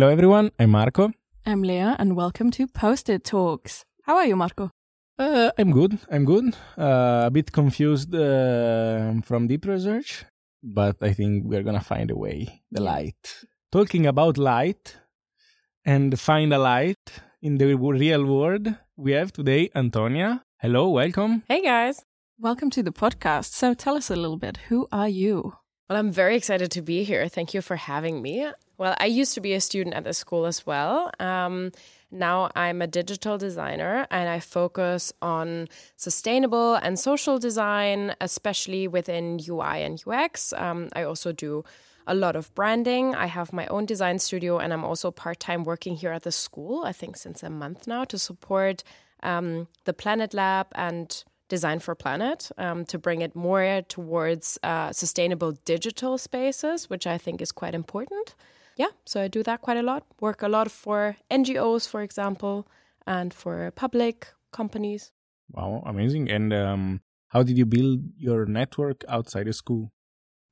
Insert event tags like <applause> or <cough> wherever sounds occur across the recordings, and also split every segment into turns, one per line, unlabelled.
Hello, everyone. I'm Marco.
I'm Leah, and welcome to Post-it Talks. How are you, Marco?
Uh, I'm good. I'm good. Uh, a bit confused uh, from deep research, but I think we're gonna find a way. The light. Talking about light and find a light in the real world, we have today Antonia. Hello, welcome.
Hey guys.
Welcome to the podcast. So tell us a little bit. Who are you?
Well, I'm very excited to be here. Thank you for having me. Well, I used to be a student at the school as well. Um, now I'm a digital designer and I focus on sustainable and social design, especially within UI and UX. Um, I also do a lot of branding. I have my own design studio and I'm also part time working here at the school, I think since a month now, to support um, the Planet Lab and Design for Planet um, to bring it more towards uh, sustainable digital spaces, which I think is quite important yeah, so I do that quite a lot. Work a lot for NGOs, for example, and for public companies.
Wow, amazing! And um, how did you build your network outside of school?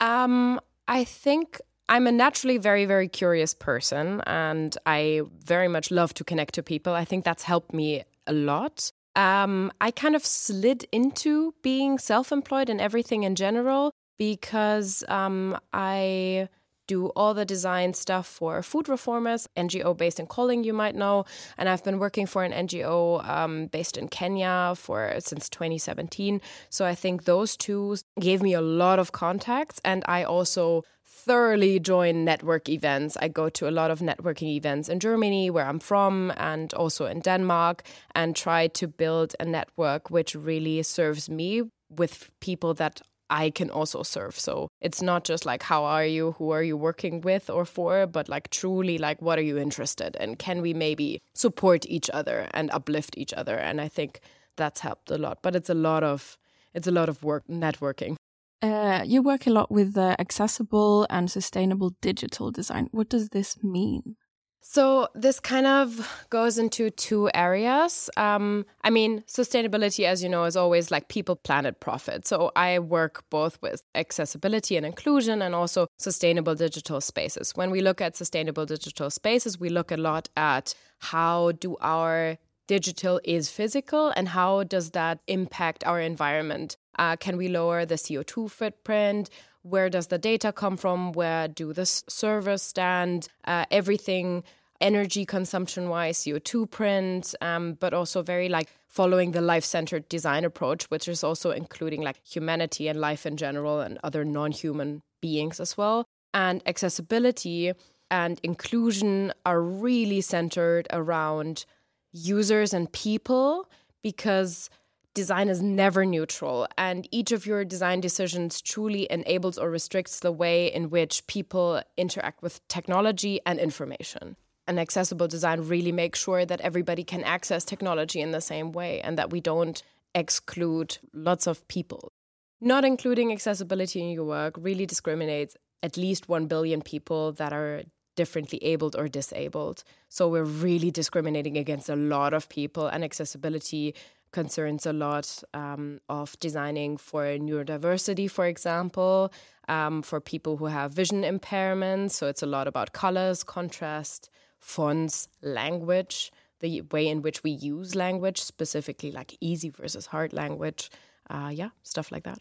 Um, I think I'm a naturally very, very curious person, and I very much love to connect to people. I think that's helped me a lot. Um, I kind of slid into being self employed and everything in general because um, I do all the design stuff for Food Reformers, NGO based in Kolding, you might know. And I've been working for an NGO um, based in Kenya for since 2017. So I think those two gave me a lot of contacts, and I also thoroughly join network events. I go to a lot of networking events in Germany, where I'm from, and also in Denmark, and try to build a network which really serves me with people that I can also serve. So it's not just like, how are you? Who are you working with or for? But like, truly, like, what are you interested in? Can we maybe support each other and uplift each other? And I think that's helped a lot. But it's a lot of, it's a lot of work networking.
Uh, you work a lot with uh, accessible and sustainable digital design. What does this mean?
So this kind of goes into two areas. Um, I mean, sustainability, as you know, is always like people, planet, profit. So I work both with accessibility and inclusion and also sustainable digital spaces. When we look at sustainable digital spaces, we look a lot at how do our digital is physical and how does that impact our environment? Uh, can we lower the CO2 footprint? Where does the data come from? Where do the servers stand? Uh, everything energy consumption wise co2 print um, but also very like following the life-centered design approach which is also including like humanity and life in general and other non-human beings as well. And accessibility and inclusion are really centered around users and people because design is never neutral, and each of your design decisions truly enables or restricts the way in which people interact with technology and information. And accessible design really makes sure that everybody can access technology in the same way and that we don't exclude lots of people. Not including accessibility in your work really discriminates at least 1 billion people that are differently abled or disabled. So we're really discriminating against a lot of people, and accessibility concerns a lot um, of designing for neurodiversity, for example, um, for people who have vision impairments. So it's a lot about colors, contrast, fonts, language, the way in which we use language, specifically like easy versus hard language. Uh, yeah, stuff like that.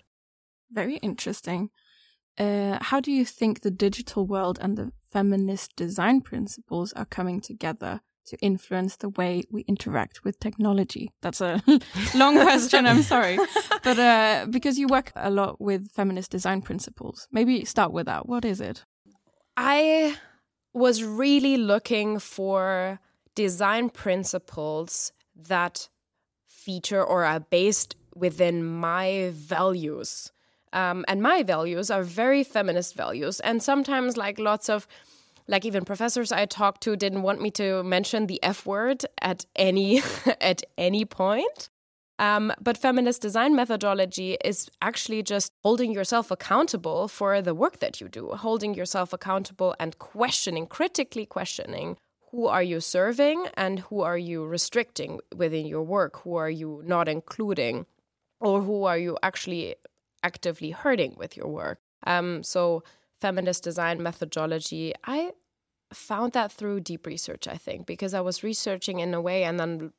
Very interesting. Uh, how do you think the digital world and the feminist design principles are coming together to influence the way we interact with technology? That's a <laughs> long question, I'm sorry. But uh, because you work a lot with feminist design principles, maybe start with that. What is it?
I was really looking for design principles that feature or are based within my values. Um, and my values are very feminist values. And sometimes, like lots of like even professors I talked to didn't want me to mention the F word at any <laughs> at any point. Um, but feminist design methodology is actually just holding yourself accountable for the work that you do, holding yourself accountable and questioning, critically questioning who are you serving and who are you restricting within your work, who are you not including, or who are you actually actively hurting with your work. Um, so feminist design methodology, I found that through deep research, I think, because I was researching in a way and then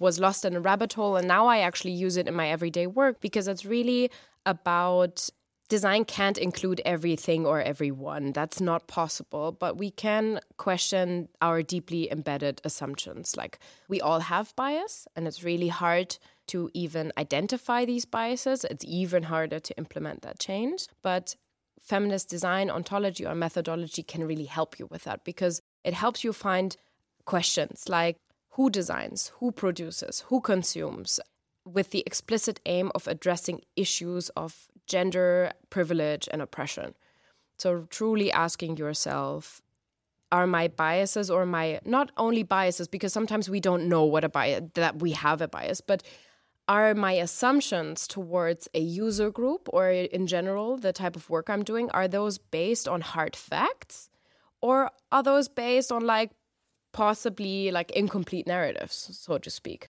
was lost in a rabbit hole. And now I actually use it in my everyday work because it's really about design can't include everything or everyone. That's not possible. But we can question our deeply embedded assumptions. Like we all have bias, and it's really hard to even identify these biases. It's even harder to implement that change. But feminist design ontology or methodology can really help you with that because it helps you find questions like who designs, who produces, who consumes, with the explicit aim of addressing issues of gender, privilege, and oppression. So, truly asking yourself, are my biases or my not only biases, because sometimes we don't know what a bias that we have a bias, but are my assumptions towards a user group or in general the type of work I'm doing, are those based on hard facts? Or are those based on like possibly like incomplete narratives, so to speak?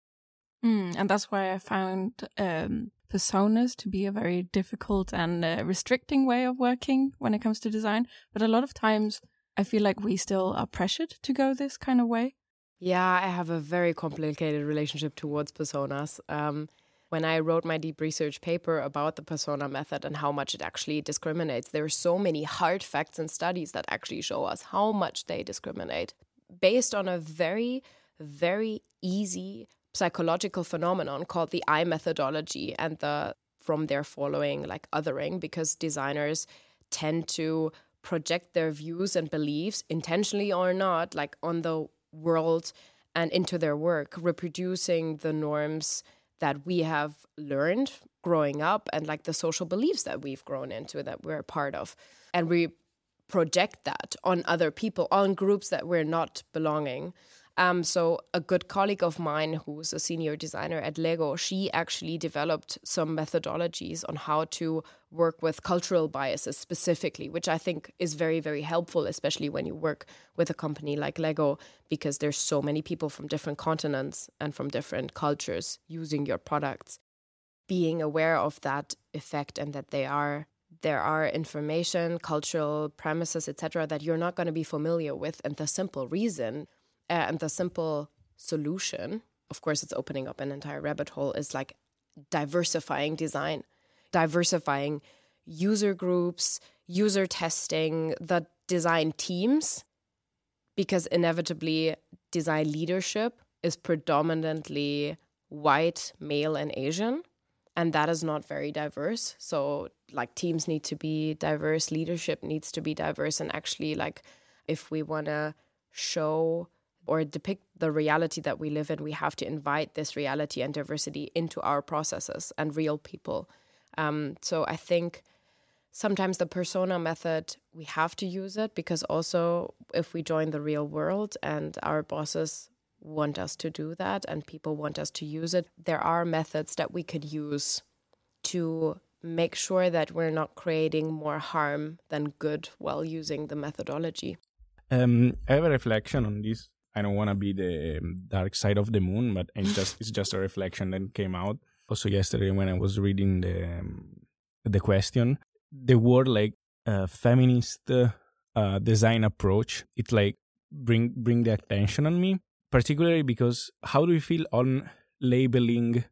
Mm, and that's why I found um, personas to be a very difficult and uh, restricting way of working when it comes to design. But a lot of times, I feel like we still are pressured to go this kind of way.
Yeah, I have a very complicated relationship towards personas. Um, when I wrote my deep research paper about the persona method and how much it actually discriminates, there are so many hard facts and studies that actually show us how much they discriminate based on a very, very easy psychological phenomenon called the I methodology and the from their following like othering because designers tend to project their views and beliefs intentionally or not like on the world and into their work reproducing the norms that we have learned growing up and like the social beliefs that we've grown into that we're a part of. And we project that on other people on groups that we're not belonging um, so a good colleague of mine, who's a senior designer at Lego, she actually developed some methodologies on how to work with cultural biases specifically, which I think is very, very helpful, especially when you work with a company like Lego, because there's so many people from different continents and from different cultures using your products. Being aware of that effect and that they are there are information, cultural premises, etc., that you're not going to be familiar with, and the simple reason and the simple solution, of course, it's opening up an entire rabbit hole, is like diversifying design, diversifying user groups, user testing, the design teams, because inevitably design leadership is predominantly white, male, and Asian. And that is not very diverse. So, like, teams need to be diverse, leadership needs to be diverse. And actually, like, if we want to show or depict the reality that we live in, we have to invite this reality and diversity into our processes and real people. Um, so I think sometimes the persona method, we have to use it because also if we join the real world and our bosses want us to do that and people want us to use it, there are methods that we could use to make sure that we're not creating more harm than good while using the methodology.
Um, I have a reflection on this I don't want to be the um, dark side of the moon, but it's <laughs> just it's just a reflection that came out also yesterday when I was reading the um, the question. The word like uh, feminist uh, design approach, it like bring bring the attention on me, particularly because how do you feel on labeling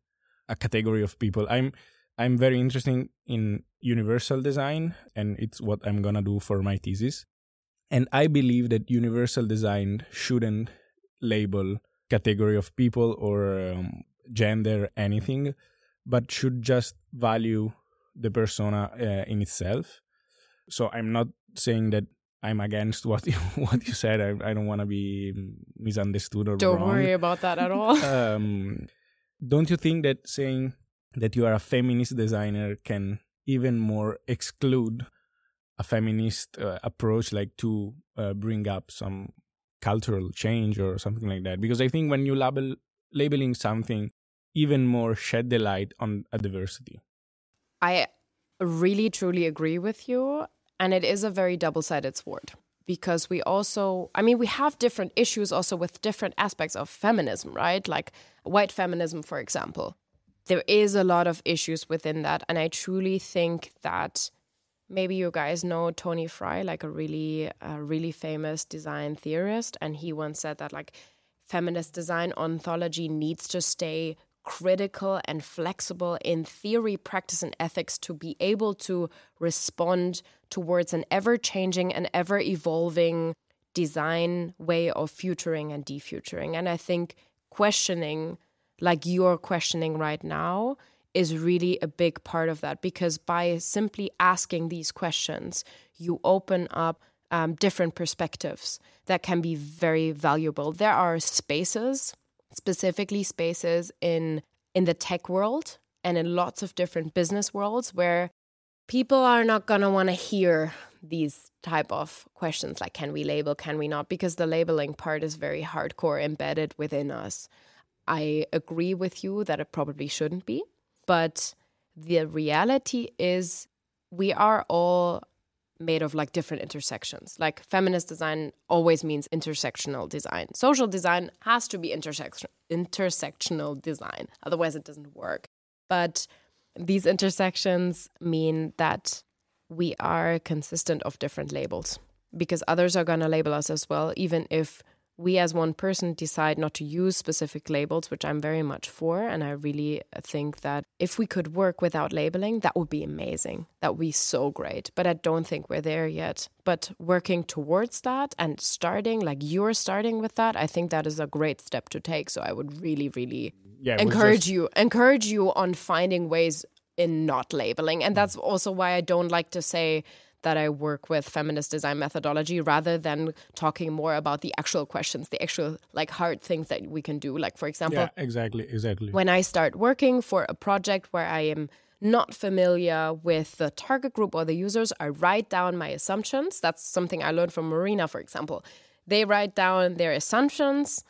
a category of people? I'm I'm very interested in universal design, and it's what I'm gonna do for my thesis. And I believe that universal design shouldn't label category of people or um, gender anything, but should just value the persona uh, in itself. So I'm not saying that I'm against what <laughs> you what you said. I, I don't want to be misunderstood or
don't
wrong.
worry about that at all. <laughs>
um, don't you think that saying that you are a feminist designer can even more exclude a feminist uh, approach like to uh, bring up some cultural change or something like that. Because i think when you label labeling something even more shed the light on a diversity
i really truly agree with you and it is a very double-sided sword. Because we also i mean we have different issues also with different aspects of feminism right? Like white feminism for example. There is a lot of issues within that and i truly think that maybe you guys know Tony Fry, like a really, uh, really famous design theorist, and he once said that like feminist design ontology needs to stay critical and flexible in theory, practice, and ethics to be able to respond towards an ever changing and ever evolving design way of futuring and defuturing. And I think questioning, like you're questioning right now, is really a big part of that because by simply asking these questions, you open up um, different perspectives that can be very valuable. There are spaces, specifically spaces in in the tech world and in lots of different business worlds where people are not going to want to hear these type of questions like can we label? Can we not? because the labeling part is very hardcore embedded within us. I agree with you that it probably shouldn't be but the reality is we are all made of like different intersections. Like feminist design always means intersectional design. Social design has to be intersection intersectional design. Otherwise it doesn't work. But these intersections mean that we are consistent of different labels because others are going to label us as well even if we as one person decide not to use specific labels, which I'm very much for. And I really think that if we could work without labeling, that would be amazing. That would be so great. But I don't think we're there yet. But working towards that and starting, like you're starting with that, I think that is a great step to take. So I would really, really yeah, encourage just... you, encourage you on finding ways in not labeling. And that's also why I don't like to say, that I work with feminist design methodology rather than talking more about the actual questions, the actual like hard things that we can do. Like for example,
yeah, exactly, exactly.
When I start working for a project where I am not familiar with the target group or the users, I write down my assumptions. That's something I learned from Marina, for example. They write down their assumptions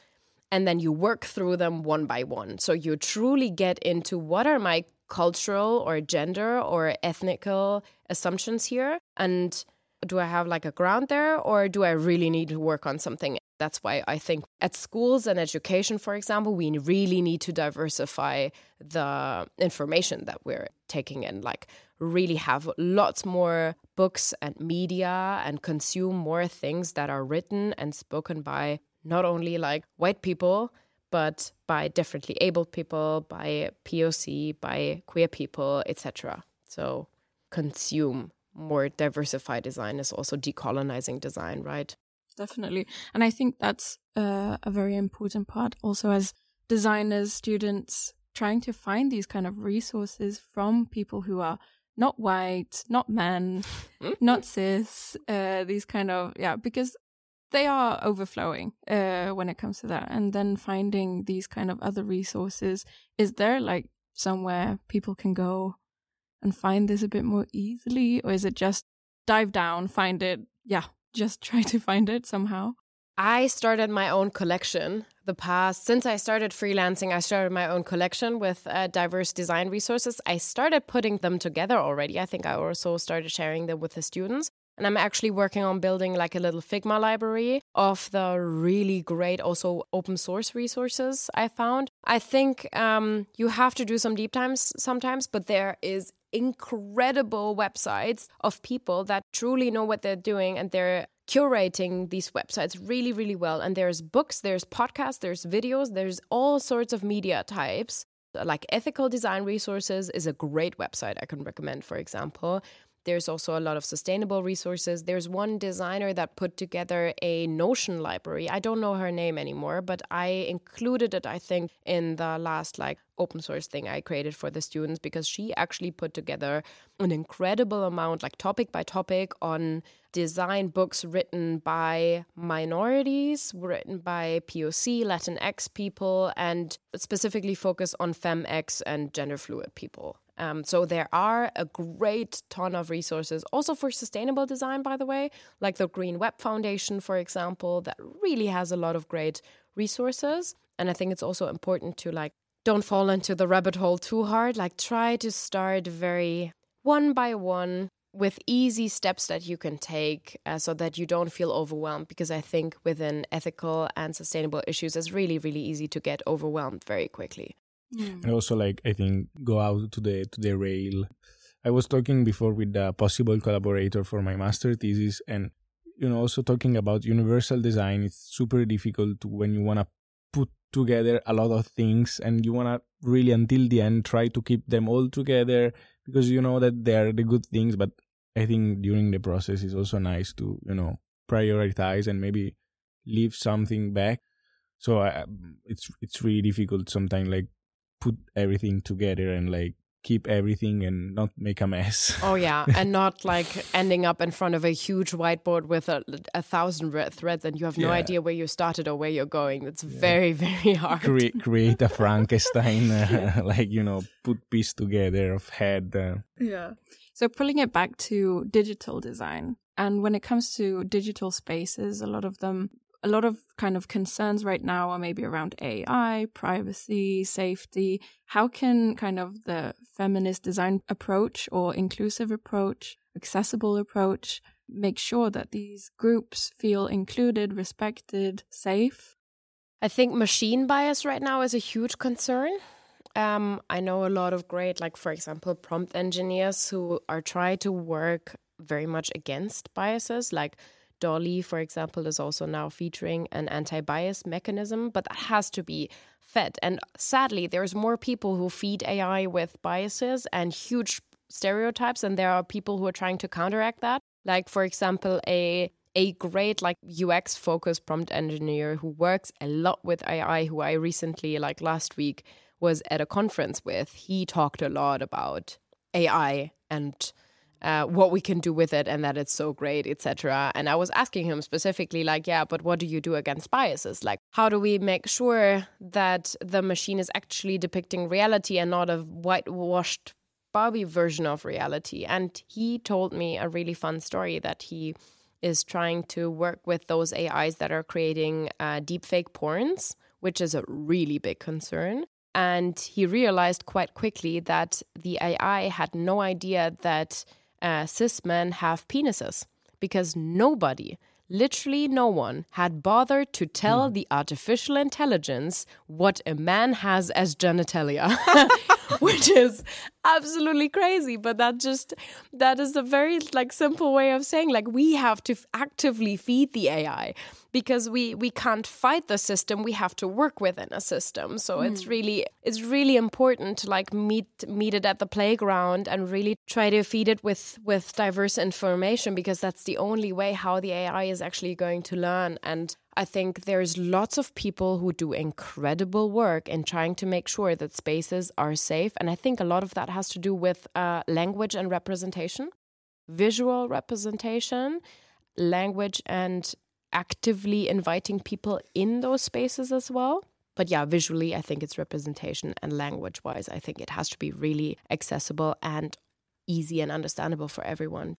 and then you work through them one by one. So you truly get into what are my cultural or gender or ethnical assumptions here? And do I have like a ground there or do I really need to work on something? That's why I think at schools and education, for example, we really need to diversify the information that we're taking in. Like, really have lots more books and media and consume more things that are written and spoken by not only like white people, but by differently abled people, by POC, by queer people, etc. So consume more diversified design is also decolonizing design, right?
Definitely. And I think that's uh, a very important part also as designers, students trying to find these kind of resources from people who are not white, not men, <laughs> not cis, uh, these kind of, yeah, because they are overflowing uh, when it comes to that. And then finding these kind of other resources, is there like somewhere people can go and find this a bit more easily? Or is it just dive down, find it? Yeah, just <laughs> try to find it somehow.
I started my own collection the past since I started freelancing. I started my own collection with uh, diverse design resources. I started putting them together already. I think I also started sharing them with the students. And I'm actually working on building like a little Figma library of the really great, also open source resources I found. I think um, you have to do some deep times sometimes, but there is incredible websites of people that truly know what they're doing and they're curating these websites really, really well. And there's books, there's podcasts, there's videos, there's all sorts of media types. Like Ethical Design Resources is a great website I can recommend, for example. There's also a lot of sustainable resources. There's one designer that put together a Notion library. I don't know her name anymore, but I included it, I think, in the last like open source thing I created for the students because she actually put together an incredible amount, like topic by topic, on design books written by minorities, written by POC, Latinx people, and specifically focus on FemX and gender fluid people. Um, so there are a great ton of resources also for sustainable design, by the way, like the Green Web Foundation, for example, that really has a lot of great resources. And I think it's also important to like don't fall into the rabbit hole too hard. Like try to start very one by one with easy steps that you can take uh, so that you don't feel overwhelmed because i think within ethical and sustainable issues it's really really easy to get overwhelmed very quickly
mm. and also like i think go out to the to the rail I was talking before with a possible collaborator for my master thesis, and you know, also talking about universal design. It's super difficult to, when you want to put together a lot of things, and you want to really until the end try to keep them all together because you know that they're the good things. But I think during the process, it's also nice to you know prioritize and maybe leave something back. So I, it's it's really difficult sometimes, like put everything together and like keep everything and not make a mess. <laughs>
Oh yeah, and not like ending up in front of a huge whiteboard with a, a thousand red threads and you have no yeah. idea where you started or where you're going. It's yeah. very <laughs> very hard.
Cre- <laughs> create a Frankenstein, uh, like you know, put piece together of head. Uh.
Yeah. So pulling it back to digital design, and when it comes to digital spaces, a lot of them a lot of kind of concerns right now are maybe around AI, privacy, safety. How can kind of the feminist design approach or inclusive approach, accessible approach make sure that these groups feel included, respected, safe?
I think machine bias right now is a huge concern. Um, I know a lot of great, like, for example, prompt engineers who are trying to work very much against biases, like DALL-E, for example, is also now featuring an anti bias mechanism, but that has to be fed. And sadly, there's more people who feed AI with biases and huge stereotypes, and there are people who are trying to counteract that. Like, for example, a a great like UX focused prompt engineer who works a lot with AI, who I recently, like last week, was at a conference with. He talked a lot about AI and uh, what we can do with it and that it's so great, etc. And I was asking him specifically, like, yeah, but what do you do against biases? Like, how do we make sure that the machine is actually depicting reality and not a whitewashed Barbie version of reality? And he told me a really fun story that he is trying to work with those AIs that are creating uh, deepfake porns, which is a really big concern. And he realized quite quickly that the AI had no idea that uh, cis men have penises because nobody, literally no one, had bothered to tell mm. the artificial intelligence what a man has as genitalia, <laughs> which is absolutely crazy. But that just that is a very like simple way of saying like we have to actively feed the AI because we we can't fight the system we have to work within a system so mm. it's really it's really important to like meet meet it at the playground and really try to feed it with with diverse information because that's the only way how the AI is actually going to learn and I think there's lots of people who do incredible work in trying to make sure that spaces are safe. And I think a lot of that has to do with uh, language and representation, visual representation, language and actively inviting people in those spaces as well. But yeah, visually, I think it's representation, and language wise, I think it has to be really accessible and easy and understandable for everyone.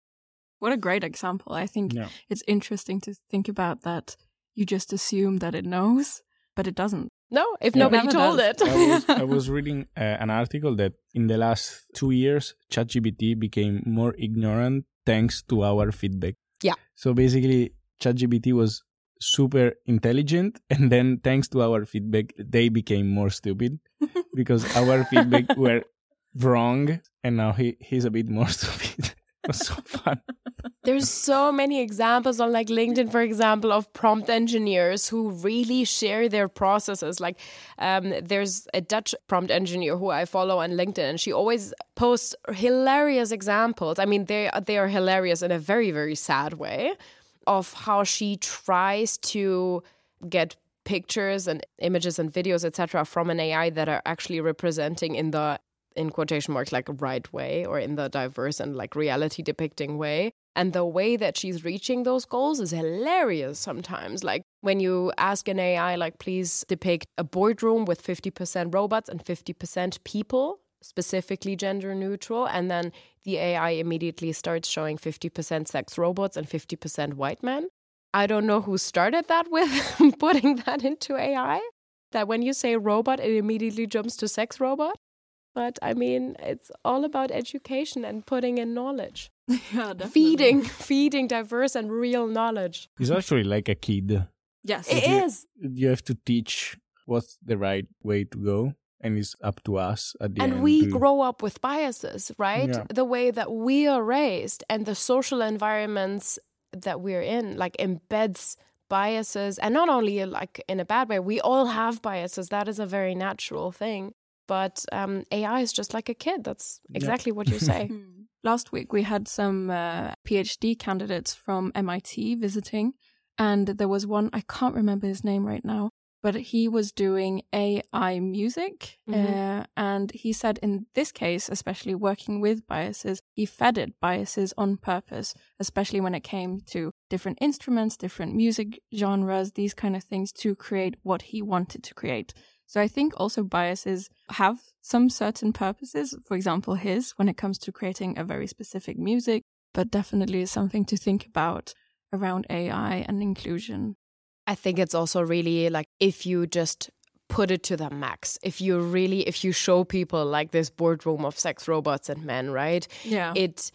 What a great example. I think yeah. it's interesting to think about that you just assume that it knows, but it doesn't.
No, if yeah. nobody told does.
it. I, was, I <laughs> was reading uh, an article that in the last two years, ChatGPT became more ignorant thanks to our feedback.
Yeah.
So basically, ChatGPT was super intelligent, <laughs> and then thanks to our feedback, they became more stupid <laughs> because our feedback were wrong, and now he he's a bit more <laughs> stupid. it was so fun.
There's so many examples on like LinkedIn, for example, of prompt engineers who really share their processes. Like, um, there's a Dutch prompt engineer who I follow on LinkedIn, and she always posts hilarious examples. I mean, they they are hilarious in a very very sad way of how she tries to get pictures and images and videos etc from an ai that are actually representing in the in quotation marks like right way or in the diverse and like reality depicting way. And the way that she's reaching those goals is hilarious sometimes. Like when you ask an ai like please depict a boardroom with 50% robots and 50% people specifically gender neutral and then the AI immediately starts showing 50% sex robots and 50% white men. I don't know who started that with <laughs> putting that into AI. That when you say robot, it immediately jumps to sex robot. But I mean, it's all about education and putting in knowledge. <laughs>
Yeah, definitely.
Feeding, feeding diverse and real knowledge.
It's actually like a kid.
Yes,
it
you,
is.
You have to teach what's the right way to go and it's up to us at the
and
end.
we
to-
grow up with biases, right?
Yeah.
The way that we are raised and the social environments that we're in, like embeds biases, and not only like in a bad way. We all have biases. That is a very natural thing. But um, AI is just like a kid. That's
Yeah.
exactly what you say. <laughs>
Hmm. Last week, we had some uh, PhD candidates from MIT visiting, and there was one, I can't remember his name right now, but he was doing AI music.
Mhm.
Uh, and he said, in this case, especially working with biases, he fed it biases on purpose, especially when it came to different instruments, different music genres, these kind of things to create what he wanted to create. So I think also biases have some certain purposes. For example, his when it comes to creating a very specific music, but definitely is something to think about around AI and inclusion.
I think it's also really like if you just put it to the max, if you really, if you show people like this boardroom of sex robots and men, right?
Yeah.
It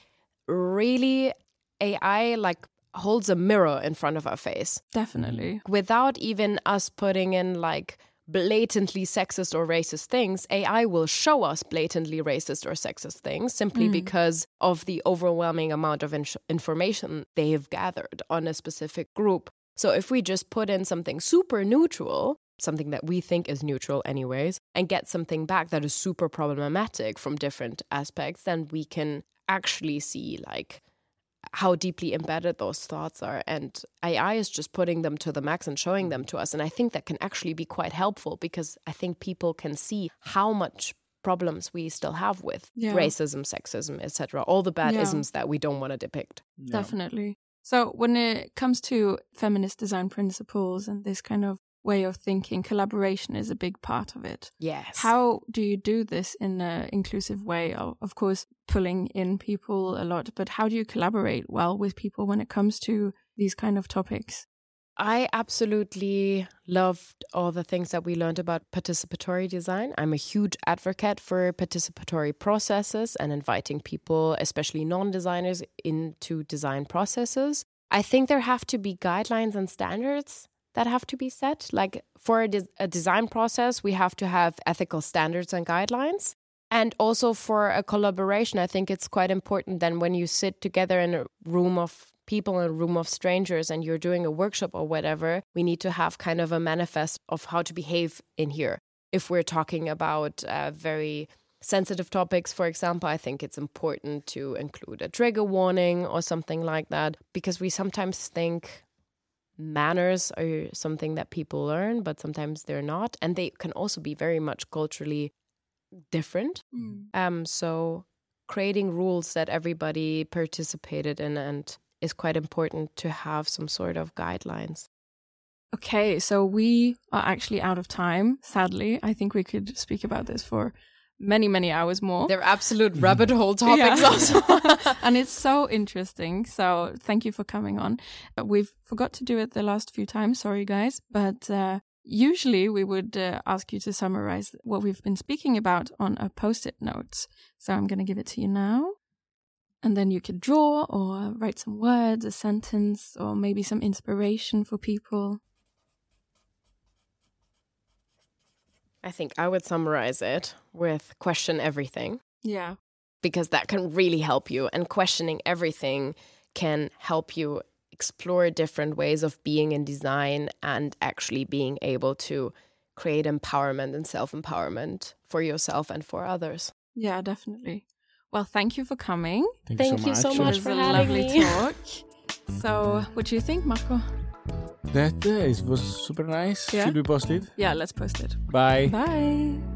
really, AI like holds a mirror in front of our face
definitely.
without even us putting in like blatantly sexist or racist things, AI will show us blatantly racist or sexist things simply
Mm.
because of the overwhelming amount of inf- information they've gathered on a specific group. So if we just put in something super neutral, something that we think is neutral anyways, and get something back that is super problematic from different aspects, then we can actually see like how deeply embedded those thoughts are. And AI is just putting them to the max and showing them to us. And I think that can actually be quite helpful because I think people can see how much problems we still have with
Yeah.
racism, sexism, etc. All the bad
Yeah.
isms that we don't want to depict.
Yeah.
Definitely. So when it comes to feminist design principles and this kind of way of thinking, collaboration is a big part of it.
Yes.
How do you do this in an inclusive way? Of of course, pulling in people a lot, but how do you collaborate well with people when it comes to these kind of topics?
I absolutely loved all the things that we learned about participatory design. I'm a huge advocate for participatory processes and inviting people, especially non designers, into design processes. I think there have to be guidelines and standards that have to be set. Like for a, des- a design process, we have to have ethical standards and guidelines. And also for a collaboration, I think it's quite important then when you sit together in a room of people in a room of strangers and you're doing a workshop or whatever, we need to have kind of a manifest of how to behave in here. If we're talking about uh, very sensitive topics, for example, I think it's important to include a trigger warning or something like that because we sometimes think manners are something that people learn, but sometimes they're not. And they can also be very much culturally different. Um, so creating rules that everybody participated in and is quite important to have some sort of guidelines.
Okay, so we are actually out of time. Sadly, I think we could speak about this for many, many hours more.
They're absolute rabbit hole topics
Yeah.
also. <laughs> <laughs>
and it's so interesting. So thank you for coming on. Uh, We've forgot to do it the last few times. Sorry, guys. But uh, usually we would uh, ask you to summarize what we've been speaking about on a post-it note. So I'm going to give it to you now. And then you could draw or write some words, a sentence, or maybe some inspiration for people.
I think I would summarize it with question everything
Yeah.
because that can really help you. And questioning everything can help you explore different ways of being in design and actually being able to create empowerment and self empowerment for yourself and for others.
Yeah, definitely. Well, thank you for coming.
Thank,
Thank
you
you
so
so
much.
much
it was
for
a
having
lovely
me.
talk. So, what do you think, Marco?
That uh, it was super nice.
Yeah.
Should we post it?
Yeah, let's post it.
Bye.
Bye.